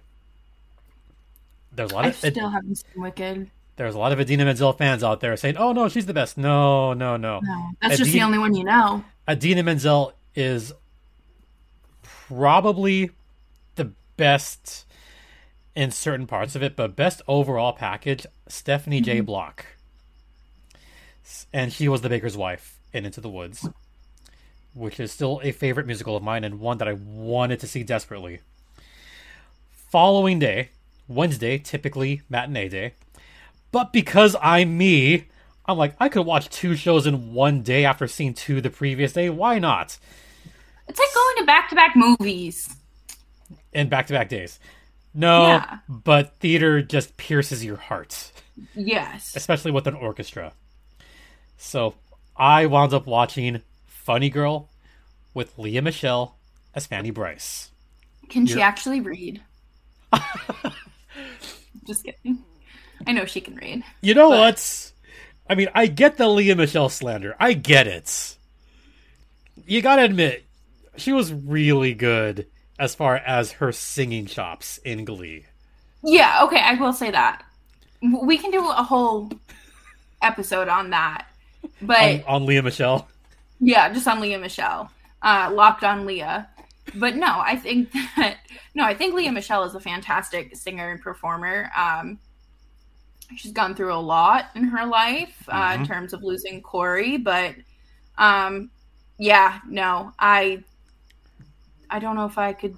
There's a lot I of still haven't seen Wicked. there's a lot of Idina Menzel fans out there saying, "Oh no, she's the best." No, no, no. No, that's just the only one you know. Idina Menzel is probably the best in certain parts of it, but best overall package, Stephanie J. Mm-hmm. Block. And she was the baker's wife in Into the Woods, which is still a favorite musical of mine and one that I wanted to see desperately. Following day, Wednesday, typically matinee day, but because I'm me, I'm like, I could watch two shows in one day after seeing two the previous day. Why not? It's like going to back to back movies. And back to back days. No, Yeah. but theater just pierces your heart, Yes. especially with an orchestra. So I wound up watching Funny Girl with Lea Michele as Fanny Brice. Can she You're- actually read? [laughs] Just kidding. I know she can read. You know But- what? I mean, I get the Lea Michele slander. I get it. You gotta admit, she was really good as far as her singing chops in Glee. Yeah, okay, I will say that. We can do a whole episode on that. But On, on Lea Michele. yeah, just on Lea Michele. Uh, locked on Lea. But no, I think that no, I think Lea Michele is a fantastic singer and performer. Um, she's gone through a lot in her life uh, in Mhm. terms of losing Cory, but um, yeah, no, I I don't know if I could.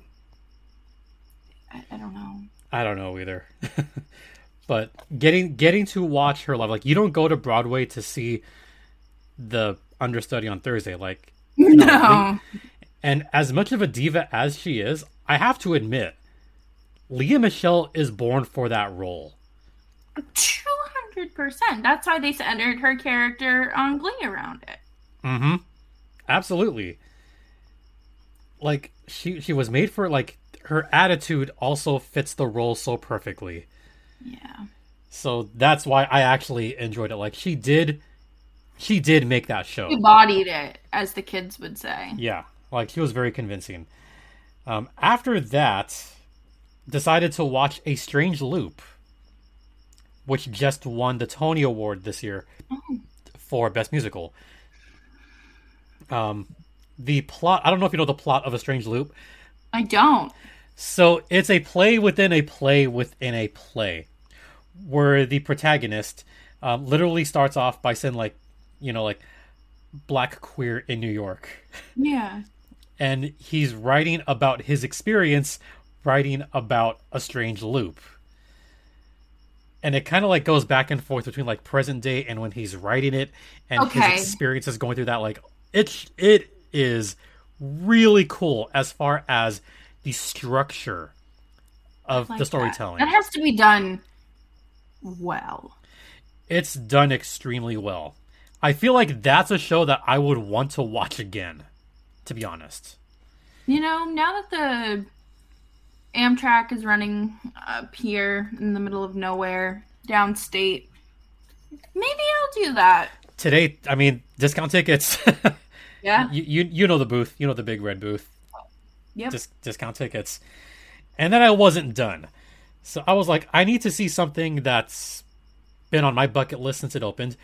I, I don't know. I don't know either. [laughs] but getting getting to watch her live, like you don't go to Broadway to see the understudy on Thursday, like [laughs] No, and as much of a diva as she is, I have to admit, Lea Michele is born for that role. two hundred percent. That's why they centered her character on Glee around it. Mm-hmm. Absolutely. Like she she was made for like her attitude also fits the role so perfectly. Yeah. So that's why I actually enjoyed it. Like she did she did make that show. embodied it, as the kids would say. Yeah. Like she was very convincing. Um after that decided to watch A Strange Loop which just won the Tony Award this year for Best Musical. Um the plot I don't know if you know the plot of A Strange Loop. I don't. So it's a play within a play within a play, where the protagonist um, literally starts off by saying like, you know, like black queer in New York, Yeah. and he's writing about his experience, writing about a strange loop, and it kind of like goes back and forth between like present day and when he's writing it, and Okay. his experiences going through that. Like it, it is really cool as far as the structure of Like the that. storytelling. That. has to be done well. It's done extremely well. I feel like that's a show that I would want to watch again, to be honest. You know, now that the Amtrak is running up here in the middle of nowhere, downstate, maybe I'll do that. Today, I mean, discount tickets. [laughs] Yeah. you, you you know the booth, you know the big red booth. Yep. Dis- discount tickets. And then I wasn't done. So I was like, I need to see something that's been on my bucket list since it opened.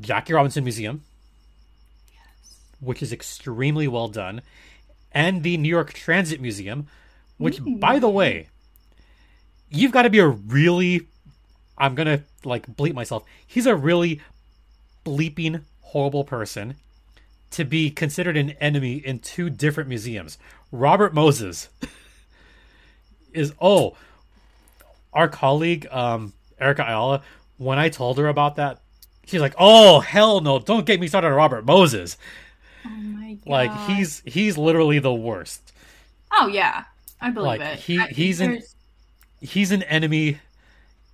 Jackie Robinson Museum. which is extremely well done, and the New York Transit Museum, which, by the way, you've got to be a really, I'm going to like bleep myself, he's a really bleeping horrible person to be considered an enemy in two different museums. Robert Moses [laughs] is, oh, our colleague, um, Erica Ayala, when I told her about that, she's like, "Oh hell no! Don't get me started on Robert Moses. Oh my god. Like he's he's literally the worst. Oh yeah, I believe Like, it. he- I- he's in- there's- He's an enemy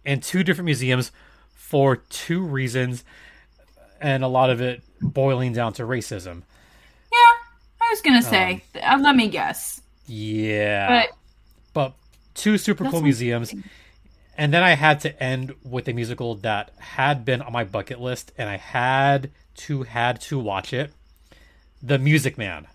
in two different museums for two reasons, and a lot of it boiling down to racism. Yeah, I was gonna say. uh, let me guess. Yeah, But but two super cool museums. And then I had to end with a musical that had been on my bucket list, and I had to had to watch it. The Music Man.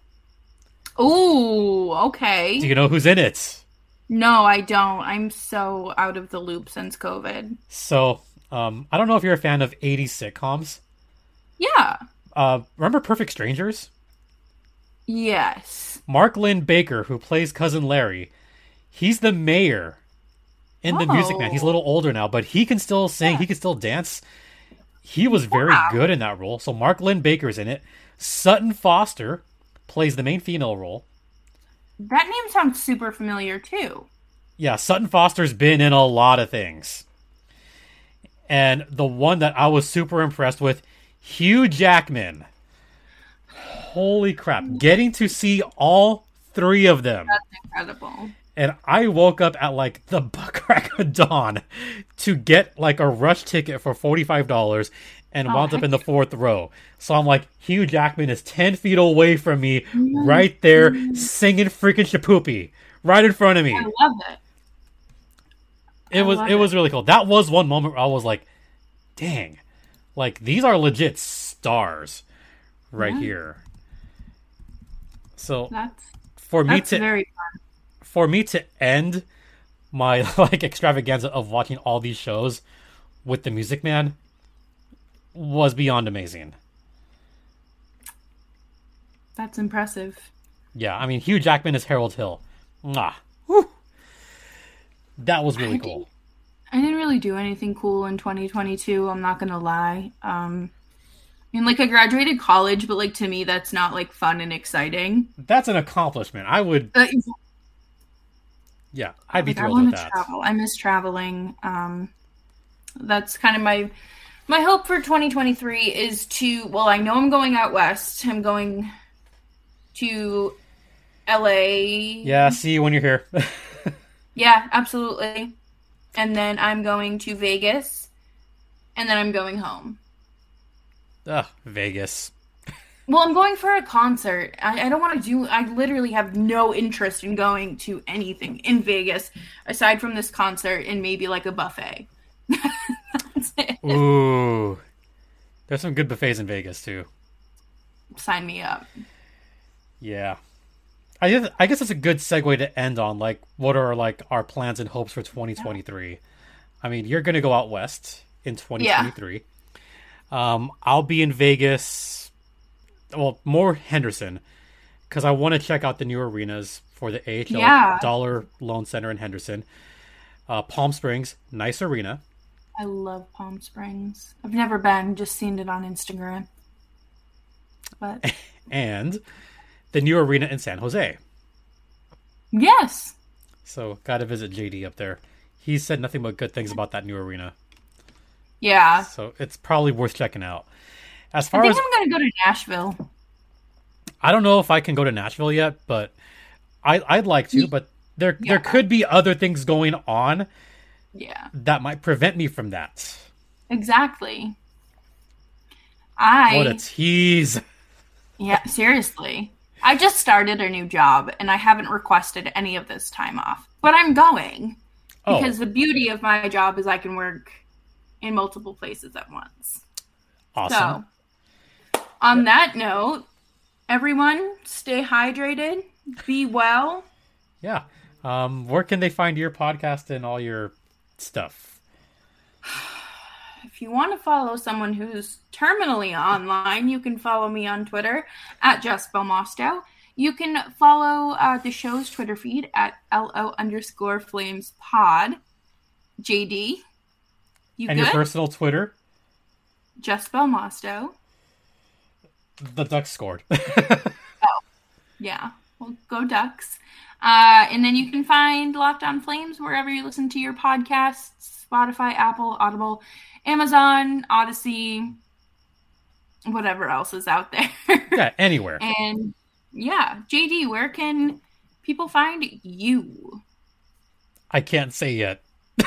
ooh, okay. Do you know who's in it? No, I don't. I'm so out of the loop since COVID. So, um, I don't know if you're a fan of 80s sitcoms. Yeah. Uh, remember Perfect Strangers? Yes. Mark Linn-Baker, who plays cousin Larry, he's the mayor in the Music oh. Man. Oh. He's a little older now, but he can still sing. He can still dance. He was very Wow. good in that role. So Mark Linn-Baker's in it. Sutton Foster plays the main female role. That name sounds super familiar too. Yeah, Sutton Foster's been in a lot of things. And the one that I was super impressed with, Hugh Jackman. Holy crap. Getting to see all three of them. That's incredible. And I woke up at like the [laughs] crack of dawn to get like a rush ticket for $45 and Oh, wound up in the fourth row. So I'm like, Hugh Jackman is 10 feet away from me, mm-hmm. right there, singing freaking Shipoopi, right in front of me. I love it. It I was love it was really cool. That was one moment where I was like, "Dang, like these are legit stars right Yeah. here." So That's for me that's to very fun. For me to end my [laughs] like extravaganza of watching all these shows with the Music Man was beyond amazing. That's impressive. Yeah, I mean Hugh Jackman is Harold Hill. Mwah. Whew. That was really I cool. I didn't really do anything cool in 2022. I'm not gonna lie. Um, I mean, like I graduated college, but like to me, that's not like fun and exciting. That's an accomplishment. I would, Uh, yeah, I'd be like, I thrilled want with to that. travel. I miss traveling. Um, that's kind of my my hope for 2023 is to. Well, I know I'm going out west. I'm going to LA. Yeah, see you when you're here. [laughs] Yeah, absolutely. And then I'm going to Vegas, and then I'm going home. Ugh, Vegas. Well, I'm going for a concert. I, I don't want to do. I literally have no interest in going to anything in Vegas aside from this concert and maybe like a buffet. [laughs] That's it. Ooh. There's some good buffets in Vegas too. Sign me up. Yeah. I guess, I guess it's a good segue to end on like what are like our plans and hopes for 2023. I mean, you're going to go out west in 2023. Um I'll be in Vegas well, more Henderson cuz I want to check out the new arenas for the AHL Yeah. Dollar Loan Center in Henderson. Uh Palm Springs, nice arena. I love Palm Springs. I've never been, just seen it on Instagram. But [laughs] and the new arena in San Jose. yes, So, got to visit JD up there. He said nothing but good things about that new arena. yeah. So, it's probably worth checking out. As I think as I'm gonna go to Nashville. I don't know if I can go to Nashville yet, but I I'd like to, but there there could be other things going on Yeah, that might prevent me from that. exactly. I What a tease. Yeah, seriously. I just started a new job and I haven't requested any of this time off, but I'm going Oh, because the beauty of my job is I can work in multiple places at once. awesome. So, on that note, everyone stay hydrated, be well. Yeah. Um where can they find your podcast and all your stuff? [sighs] if you want to follow someone who's terminally online, you can follow me on Twitter at Just Belmosto. You can follow uh, the show's Twitter feed at LO underscore flames pod. JD, you and good? your personal Twitter, Just Belmosto. The Ducks scored. [laughs] oh, Yeah, well, go Ducks. Uh, and then you can find Locked On Flames wherever you listen to your podcasts Spotify, Apple, Audible, Amazon, Odyssey, whatever else is out there. [laughs] yeah, anywhere. and yeah, JD, where can people find you? I can't say yet. [laughs]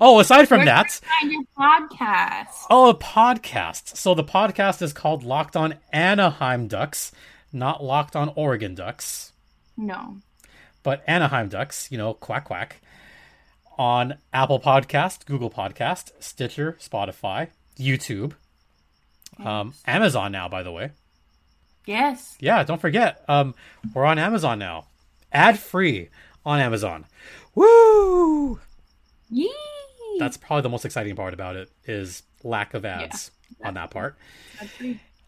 oh, aside from Where that, find your podcast? oh, a podcast. So the podcast is called Locked On Anaheim Ducks, not Locked On Oregon Ducks, No. but Anaheim Ducks. You know, quack quack. On Apple Podcast, Google Podcast, Stitcher, Spotify, YouTube, um, Amazon now. By the way, Yes. yeah, don't forget, um, we're on Amazon now, ad free on Amazon. Woo! Yee. That's probably the most exciting part about it is lack of ads on that part.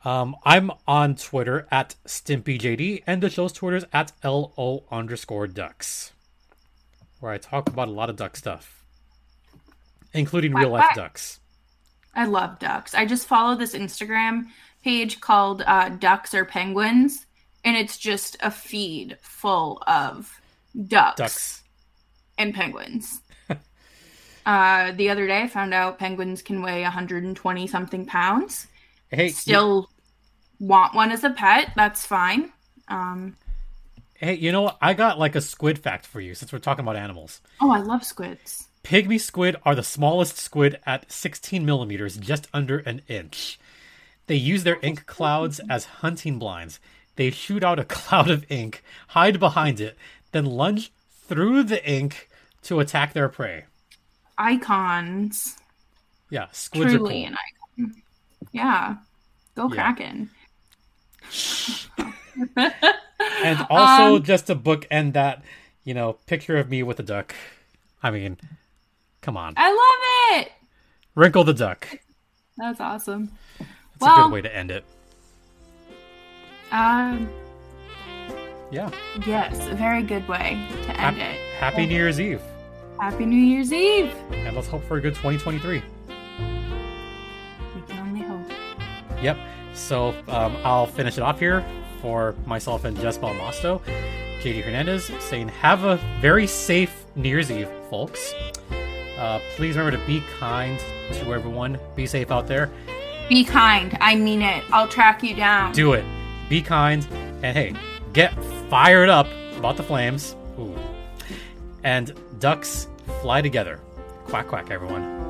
Um, I'm on Twitter at StimpyJD, and the show's Twitter's at LO underscore ducks, where I talk about a lot of duck stuff, including real life ducks. I love ducks. I just follow this Instagram page called uh, Ducks or Penguins, and it's just a feed full of ducks, Ducks. and penguins. Uh, the other day, I found out penguins can weigh 120 something pounds. Hey, Still want one as a pet. That's fine. Um, hey, you know what? I got like a squid fact for you since we're talking about animals. oh, I love squids. Pygmy squid are the smallest squid at 16 millimeters, just under an inch. They use their ink clouds as hunting blinds. They shoot out a [laughs] cloud of ink, hide behind it, then lunge through the ink to attack their prey. Icons. Yeah, squids Truly are an icon. Yeah. Go Yeah. Kraken. [laughs] And also, Um, just to bookend that, you know, picture of me with a duck. I mean, come on. I love it. Wrinkle the duck. That's awesome. That's a good way to end it. Um, Yeah. yes, a very good way to end it. Happy New Year's Eve. Happy New Year's Eve. And let's hope for a good 2023. We can only hope. Yep. So um, I'll finish it off here for myself and Jess Balmasto. JD Hernandez saying, Have a very safe New Year's Eve, folks. Uh, please remember to be kind to everyone. Be safe out there. Be kind. I mean it. I'll track you down. Do it. Be kind. And hey, get fired up about the flames. Ooh. And ducks fly together. Quack, quack, everyone.